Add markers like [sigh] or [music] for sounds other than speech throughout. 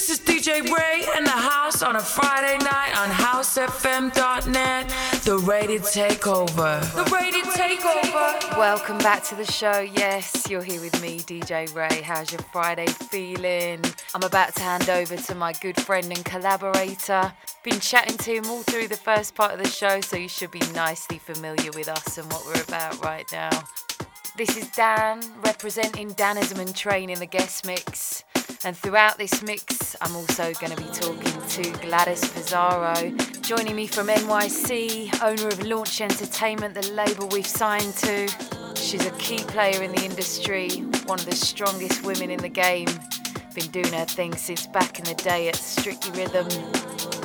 This is DJ Rae in the house on a Friday night on housefm.net. The rated takeover. The rated takeover. Welcome back to the show. Yes, you're here with me, DJ Rae. How's your Friday feeling? I'm about to hand over to my good friend and collaborator. Been chatting to him all through the first part of the show, so you should be nicely familiar with us and what we're about right now. This is Dan representing Danism and Train in the guest mix. And throughout this mix, I'm also going to be talking to Gladys Pizarro, joining me from NYC, owner of Launch Entertainment, the label we've signed to. She's a key player in the industry, one of the strongest women in the game. Been doing her thing since back in the day at Strictly Rhythm.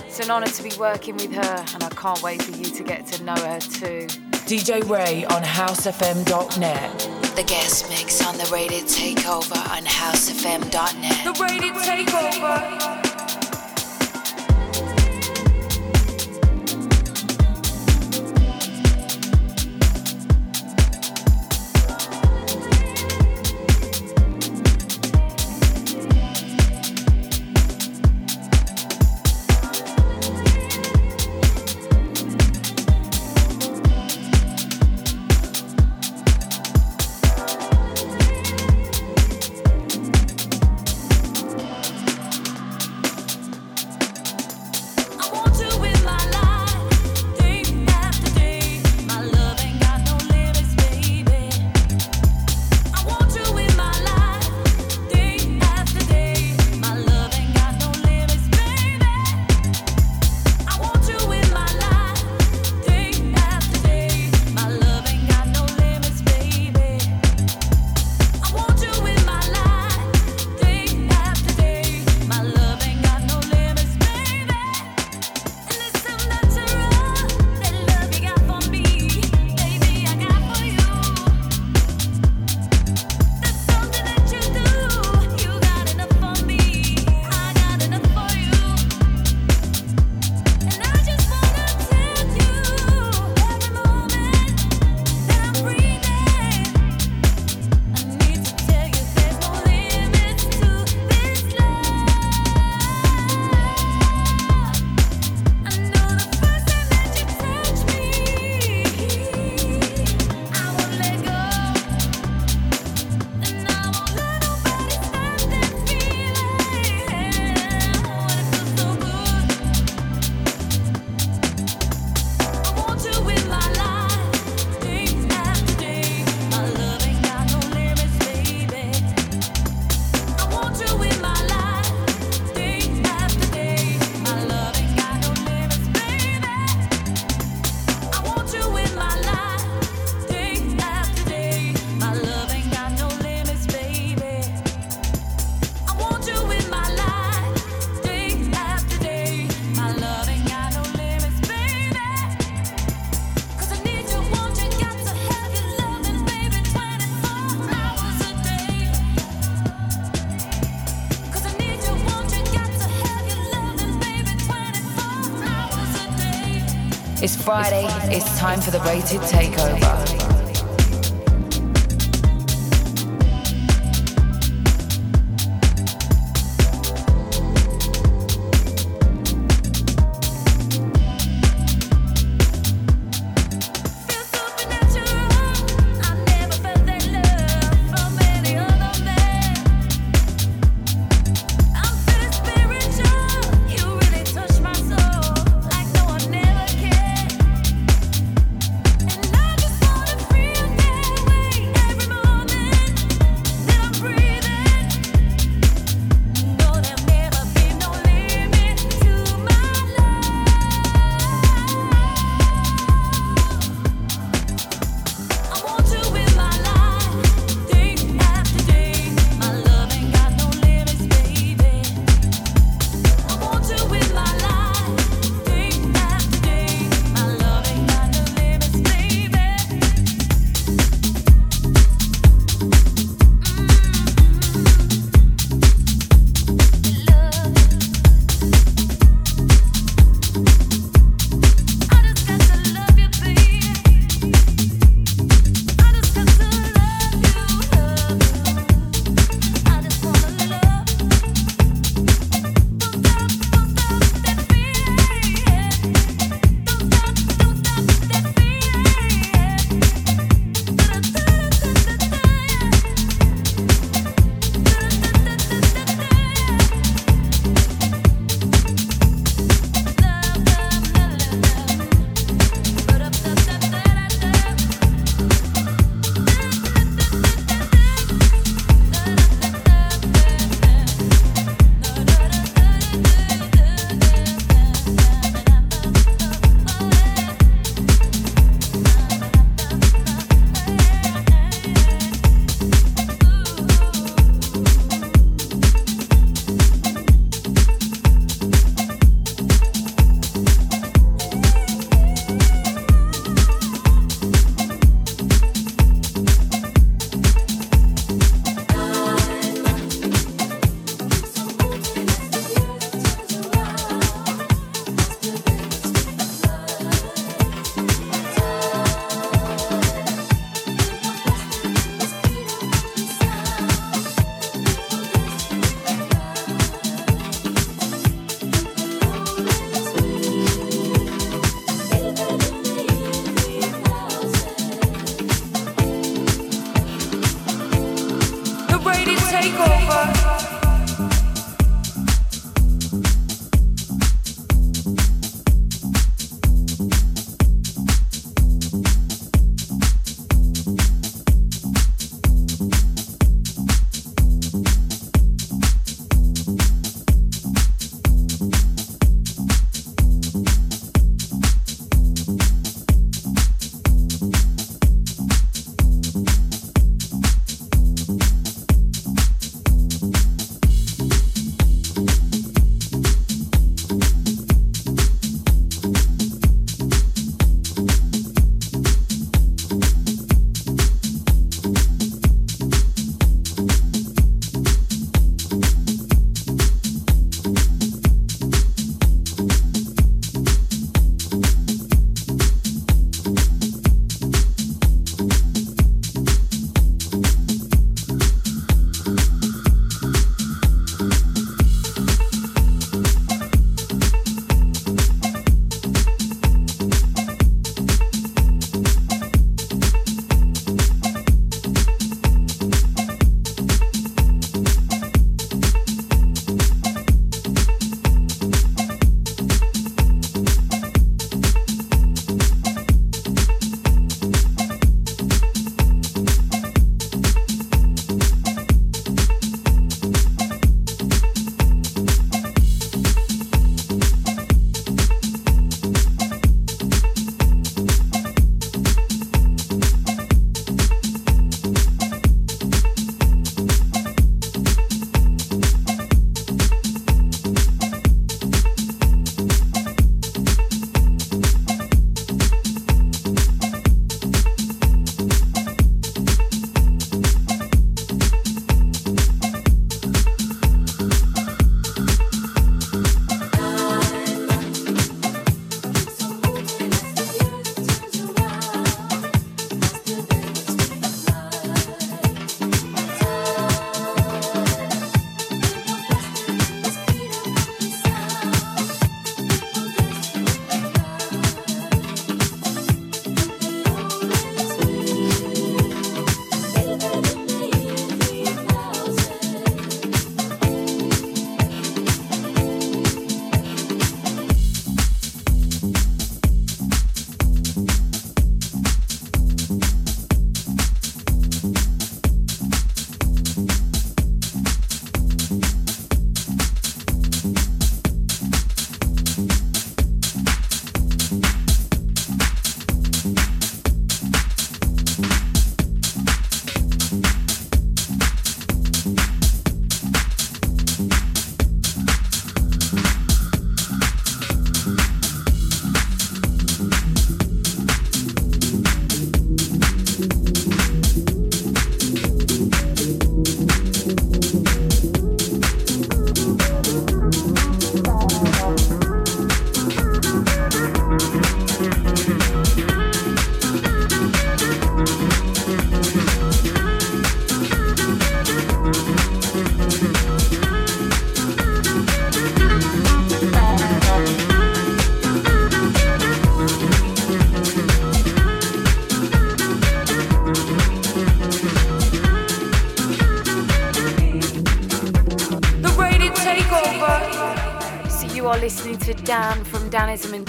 It's an honour to be working with her, and I can't wait for you to get to know her too. DJ Rae on housefm.net. The guest mix on the rated takeover on housefm.net. The rated takeover. Friday, it's time for the rated takeover.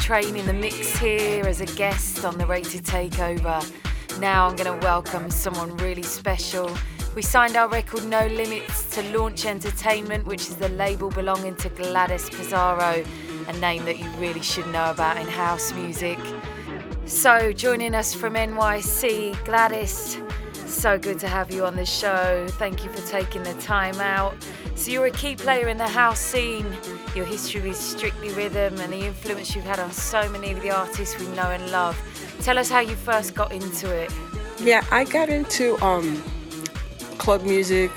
Train in the mix here as a guest on the Rated Takeover. Now I'm going to welcome someone really special. We signed our record No Limits to Launch Entertainment, which is the label belonging to Gladys Pizarro, a name that you really should know about in house music. So, joining us from NYC, Gladys, so good to have you on the show. Thank you for taking the time out. So, you're a key player in the house scene. Your history is strictly rhythm and the influence you've had on so many of the artists we know and love. Tell us how you first got into it. Yeah, I got into um, club music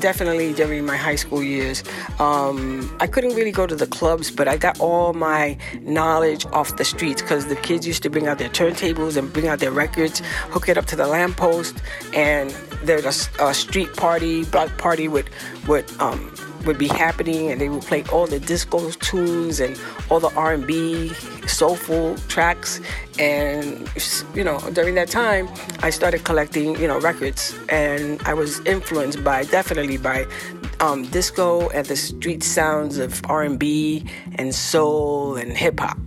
definitely during my high school years. Um, I couldn't really go to the clubs, but I got all my knowledge off the streets because the kids used to bring out their turntables and bring out their records, hook it up to the lamppost, and there's a, a street party, block party with with um, would be happening and they would play all the disco tunes and all the R&B soulful tracks. And you know during that time I started collecting you know records. And I was influenced by definitely by um, disco and the street sounds of R&B and soul and hip hop.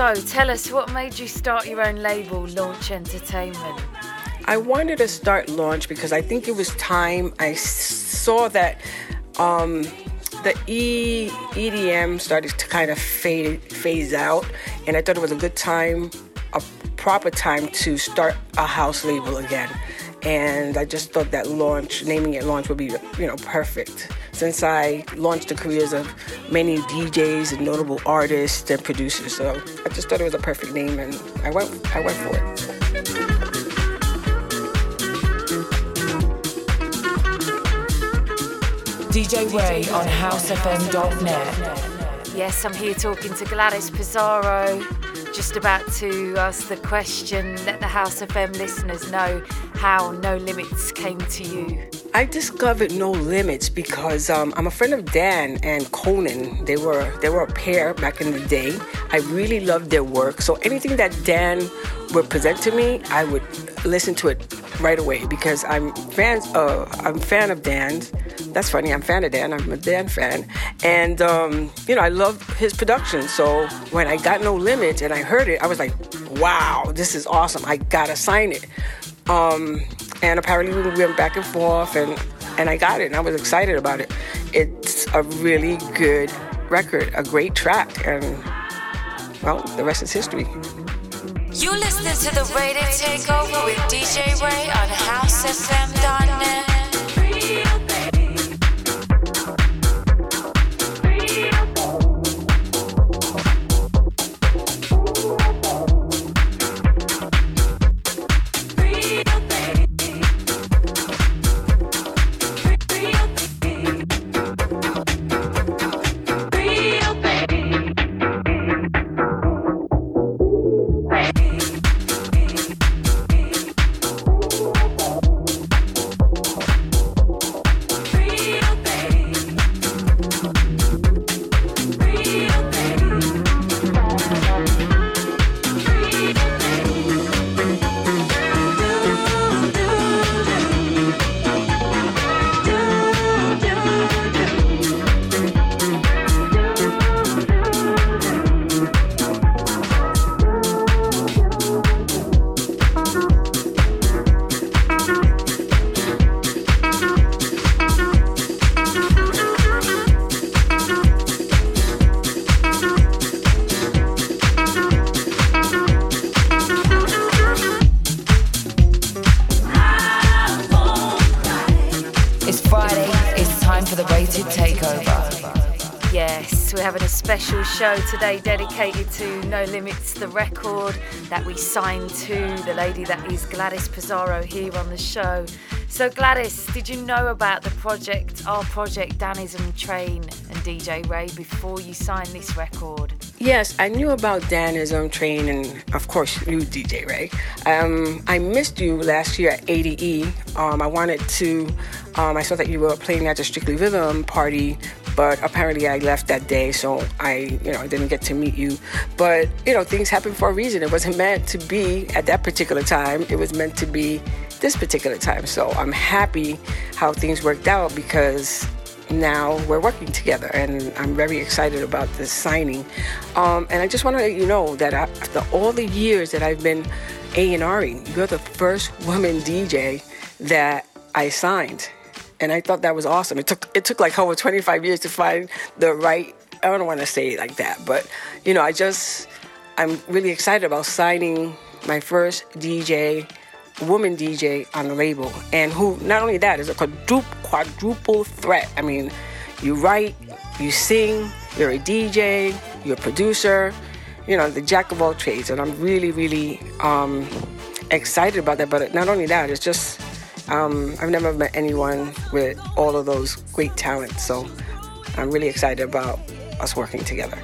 So, tell us what made you start your own label, Launch Entertainment? I wanted to start launch because I think it was time. I saw that um, the e, EDM started to kind of fade phase out, and I thought it was a good time, a proper time to start a house label again. And I just thought that launch, naming it launch, would be you know perfect. Since I launched the careers of many DJs and notable artists and producers, so I just thought it was a perfect name, and I went I went for it. DJ Rae on housefm.net. Yes, I'm here talking to Gladys Pizarro. Just about to ask the question, let the House FM listeners know how No Limits came to you. I discovered No Limits because um, I'm a friend of Dan and Conan. They were they were a pair back in the day. I really loved their work. So anything that Dan would present to me, I would listen to it right away because I'm fans. Uh, I'm a fan of Dan's. That's funny. I'm fan of Dan. I'm a Dan fan, and um, you know I love his production. So when I got No Limit and I heard it, I was like, "Wow, this is awesome! I gotta sign it." Um, and apparently we went back and forth, and and I got it, and I was excited about it. It's a really good record, a great track, and well, the rest is history. You to the Takeover with DJ Rae on HouseFM.net. dedicated to No Limits, the record that we signed to the lady that is Gladys Pizarro here on the show. So, Gladys, did you know about the project, our project, Danism Train and DJ Rae, before you signed this record? Yes, I knew about Danism Train and, of course, you, DJ Rae. Um, I missed you last year at ADE. Um, I wanted to, um, I saw that you were playing at the Strictly Rhythm party but apparently I left that day, so I, you know, didn't get to meet you. But you know, things happen for a reason. It wasn't meant to be at that particular time. It was meant to be this particular time. So I'm happy how things worked out because now we're working together and I'm very excited about this signing. Um, and I just want to let you know that after all the years that I've been A&Ring, you're the first woman DJ that I signed. And I thought that was awesome. It took it took like over 25 years to find the right I don't want to say it like that, but you know, I just I'm really excited about signing my first DJ woman DJ on the label, and who not only that is a quadruple quadruple threat. I mean, you write, you sing, you're a DJ, you're a producer, you know, the jack of all trades, and I'm really, really um, excited about that. But not only that, it's just um, I've never met anyone with all of those great talents, so I'm really excited about us working together.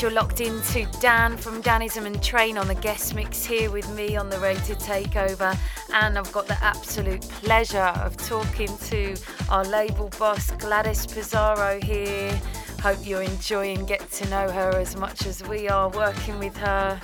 You're locked into Dan from Danism and Train on the guest mix here with me on the Rated Takeover. And I've got the absolute pleasure of talking to our label boss, Gladys Pizarro, here. Hope you're enjoying get to know her as much as we are working with her.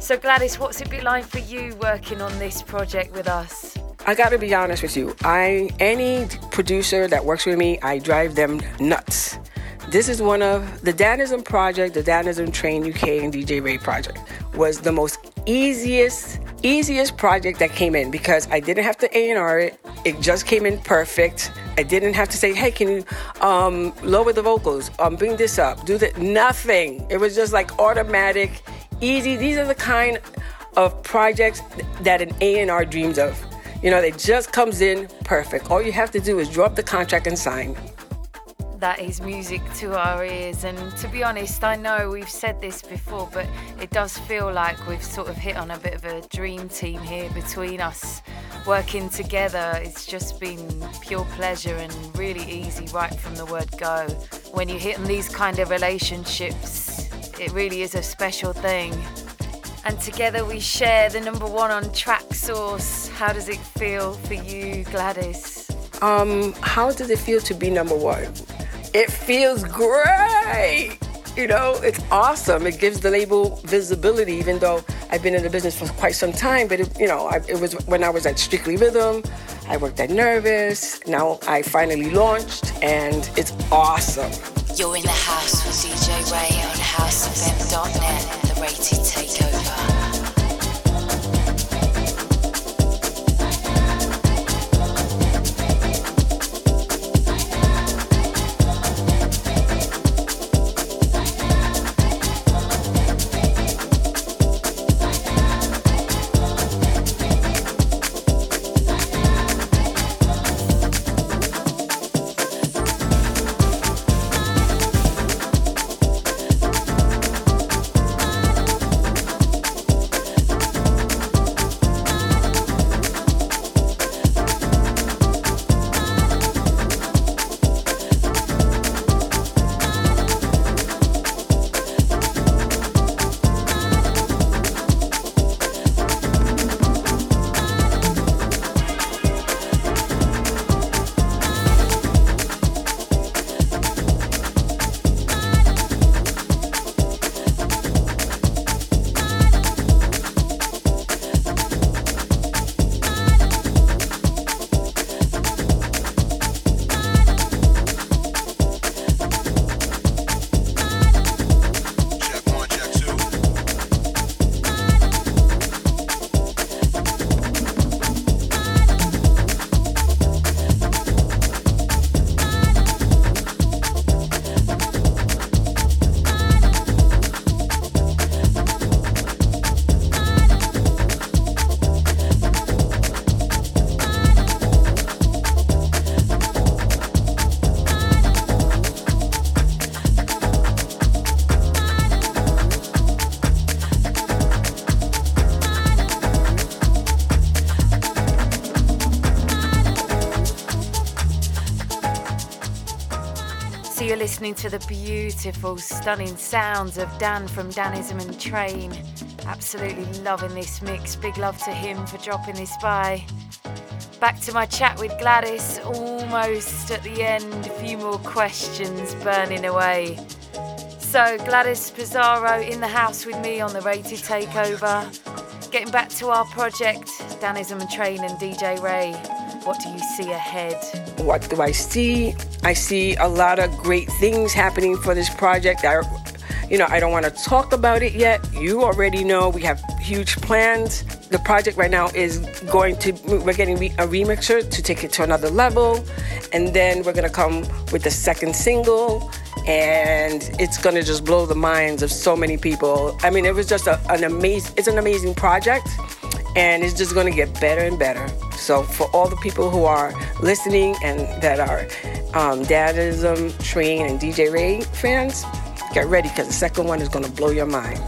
So, Gladys, what's it been like for you working on this project with us? I gotta be honest with you. I any producer that works with me, I drive them nuts. This is one of the Danism project, the Danism Train UK and DJ Rae project was the most easiest easiest project that came in because I didn't have to A&R it. It just came in perfect. I didn't have to say, "Hey, can you um, lower the vocals? Um, bring this up, do that." Nothing. It was just like automatic, easy. These are the kind of projects that an A&R dreams of. You know, it just comes in perfect. All you have to do is draw up the contract and sign that is music to our ears. And to be honest, I know we've said this before, but it does feel like we've sort of hit on a bit of a dream team here between us working together. It's just been pure pleasure and really easy right from the word go. When you hit on these kind of relationships, it really is a special thing. And together we share the number one on Traxsource. How does it feel for you, Gladys? Um, how does it feel to be number one? It feels great. You know, it's awesome. It gives the label visibility, even though I've been in the business for quite some time. But, it, you know, I, it was when I was at Strictly Rhythm, I worked at Nervous. Now I finally launched, and it's awesome. You're in the house with DJ Rae on housefm.net, the rated takeover. Listening to the beautiful, stunning sounds of Dan from Danism and Train. Absolutely loving this mix. Big love to him for dropping this by. Back to my chat with Gladys, almost at the end. A few more questions burning away. So, Gladys Pizarro in the house with me on the Rated Takeover. Getting back to our project, Danism and Train and DJ Rae. What do you see ahead? What do I see? I see a lot of great things happening for this project. I, you know, I don't want to talk about it yet. You already know we have huge plans. The project right now is going to, we're getting a remixer to take it to another level. And then we're going to come with the second single. And it's going to just blow the minds of so many people. I mean, it was just a, an amazing, it's an amazing project and it's just going to get better and better. So, for all the people who are listening and that are um, Danism, Train, and DJ Rae fans, get ready because the second one is going to blow your mind.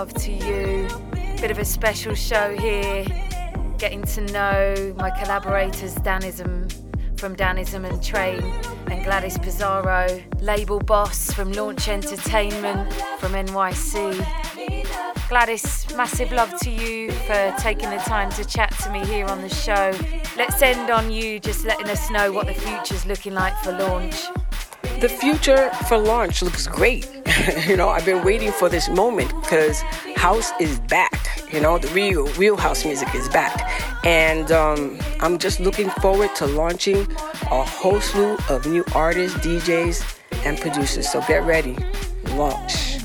love to you. Bit of a special show here, getting to know my collaborators Danism from Danism and Train, and Gladys Pizarro, label boss from Launch Entertainment from NYC. Gladys, massive love to you for taking the time to chat to me here on the show. Let's end on you just letting us know what the future's looking like for Launch. The future for Launch looks great. [laughs] you know, I've been waiting for this moment because house is back. You know, the real, real house music is back. And um, I'm just looking forward to launching a whole slew of new artists, DJs, and producers. So get ready. Launch.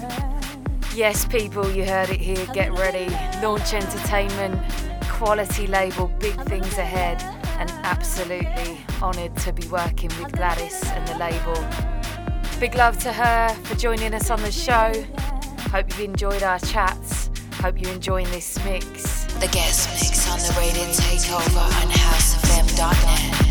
Yes, people, you heard it here. Get ready. Launch Entertainment, quality label, big things ahead, and absolutely honoured to be working with Gladys and the label. Big love to her for joining us on the show. Hope you've enjoyed our chats. Hope you're enjoying this mix. The guest mix on the Rated Takeover on HouseFM.net.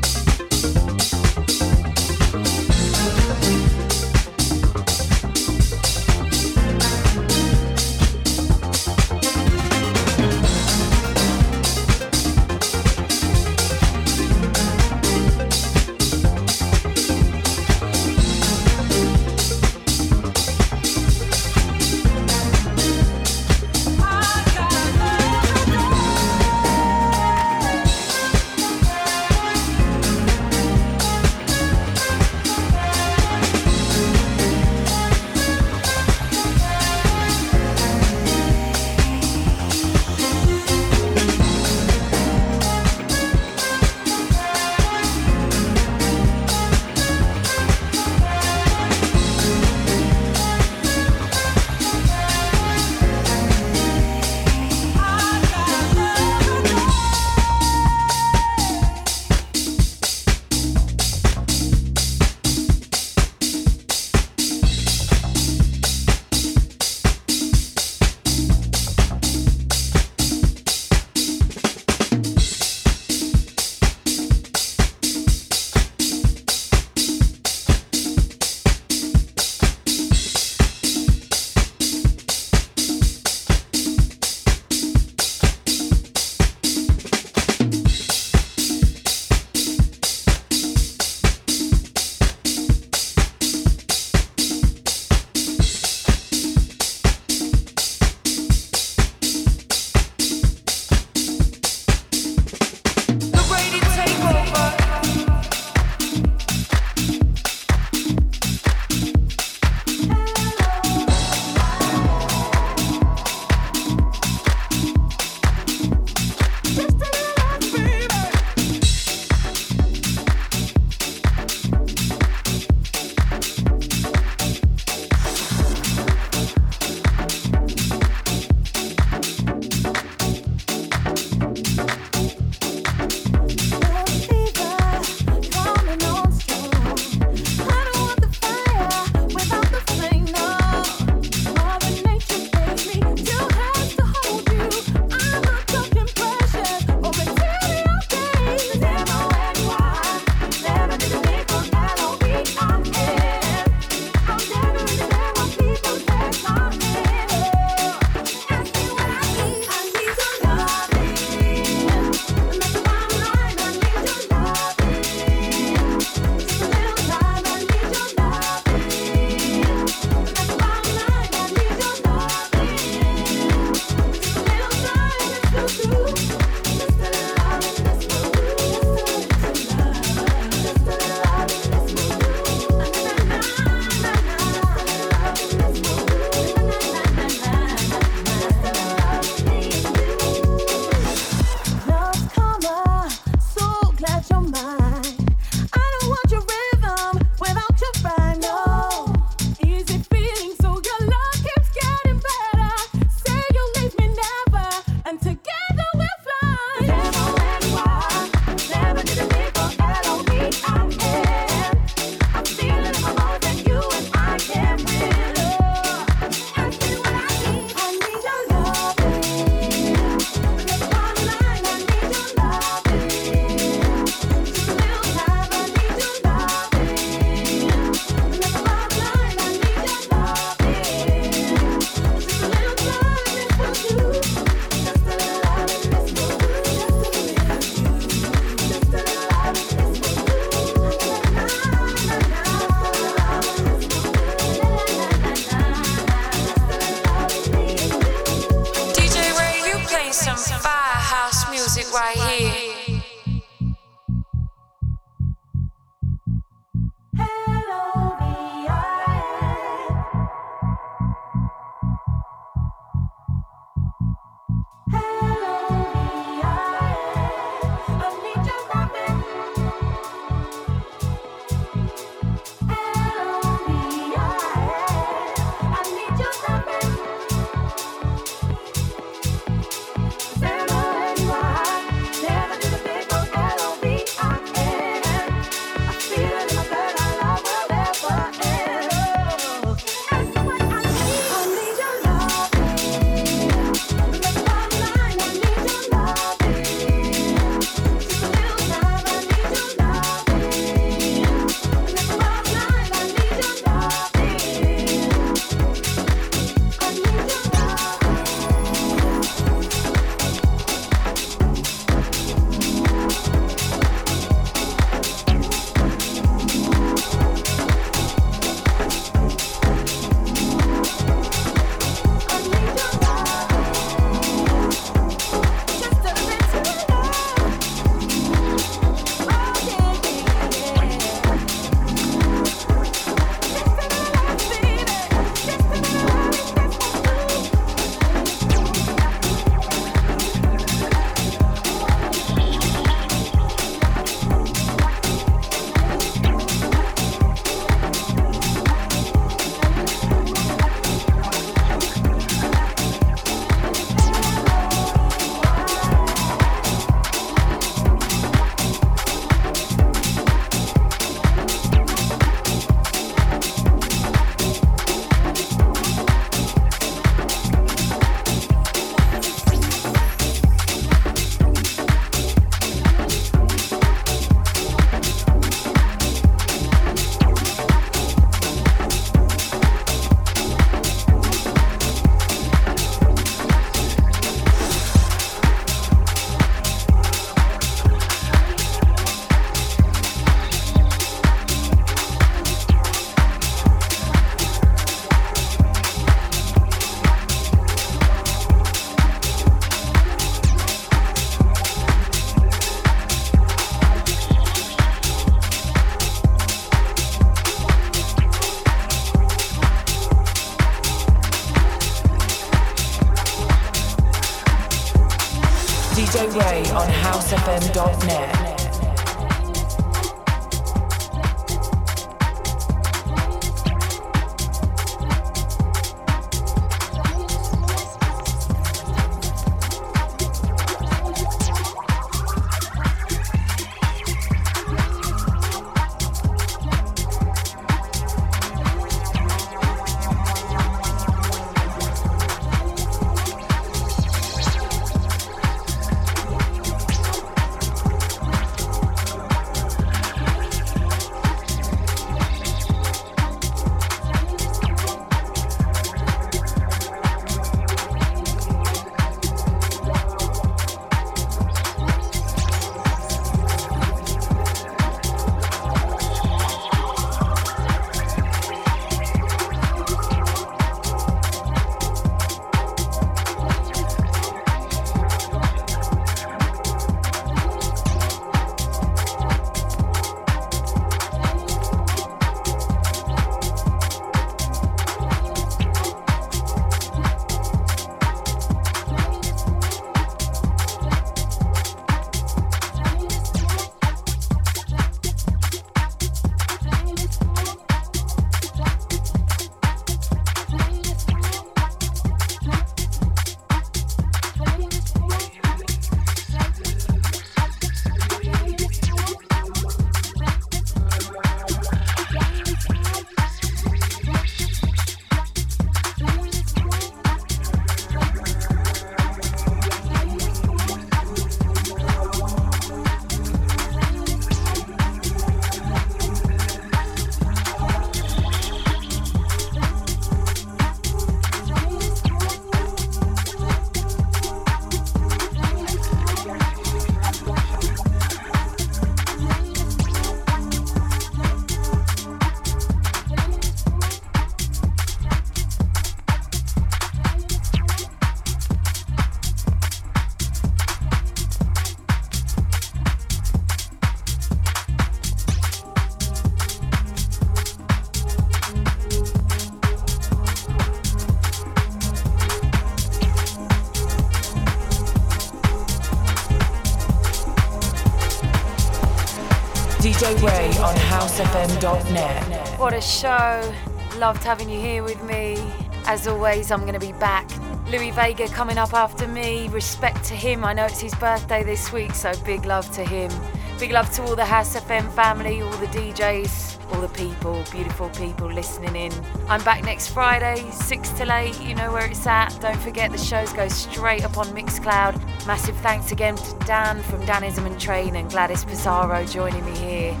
Loved having you here with me. As always, I'm going to be back. Louie Vega coming up after me. Respect to him. I know it's his birthday this week, so big love to him. Big love to all the House FM family, all the DJs, all the people, beautiful people listening in. I'm back next Friday, 6 till 8. You know where it's at. Don't forget the shows go straight up on Mixcloud. Massive thanks again to Dan from Danism and Train and Gladys Pizarro joining me here.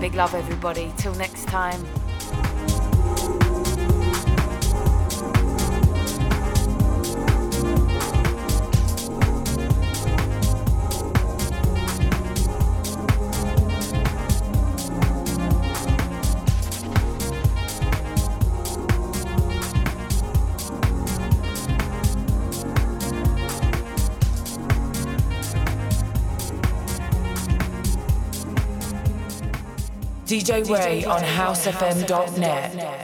Big love, everybody. Till next time. DJ Rae on housefm.net.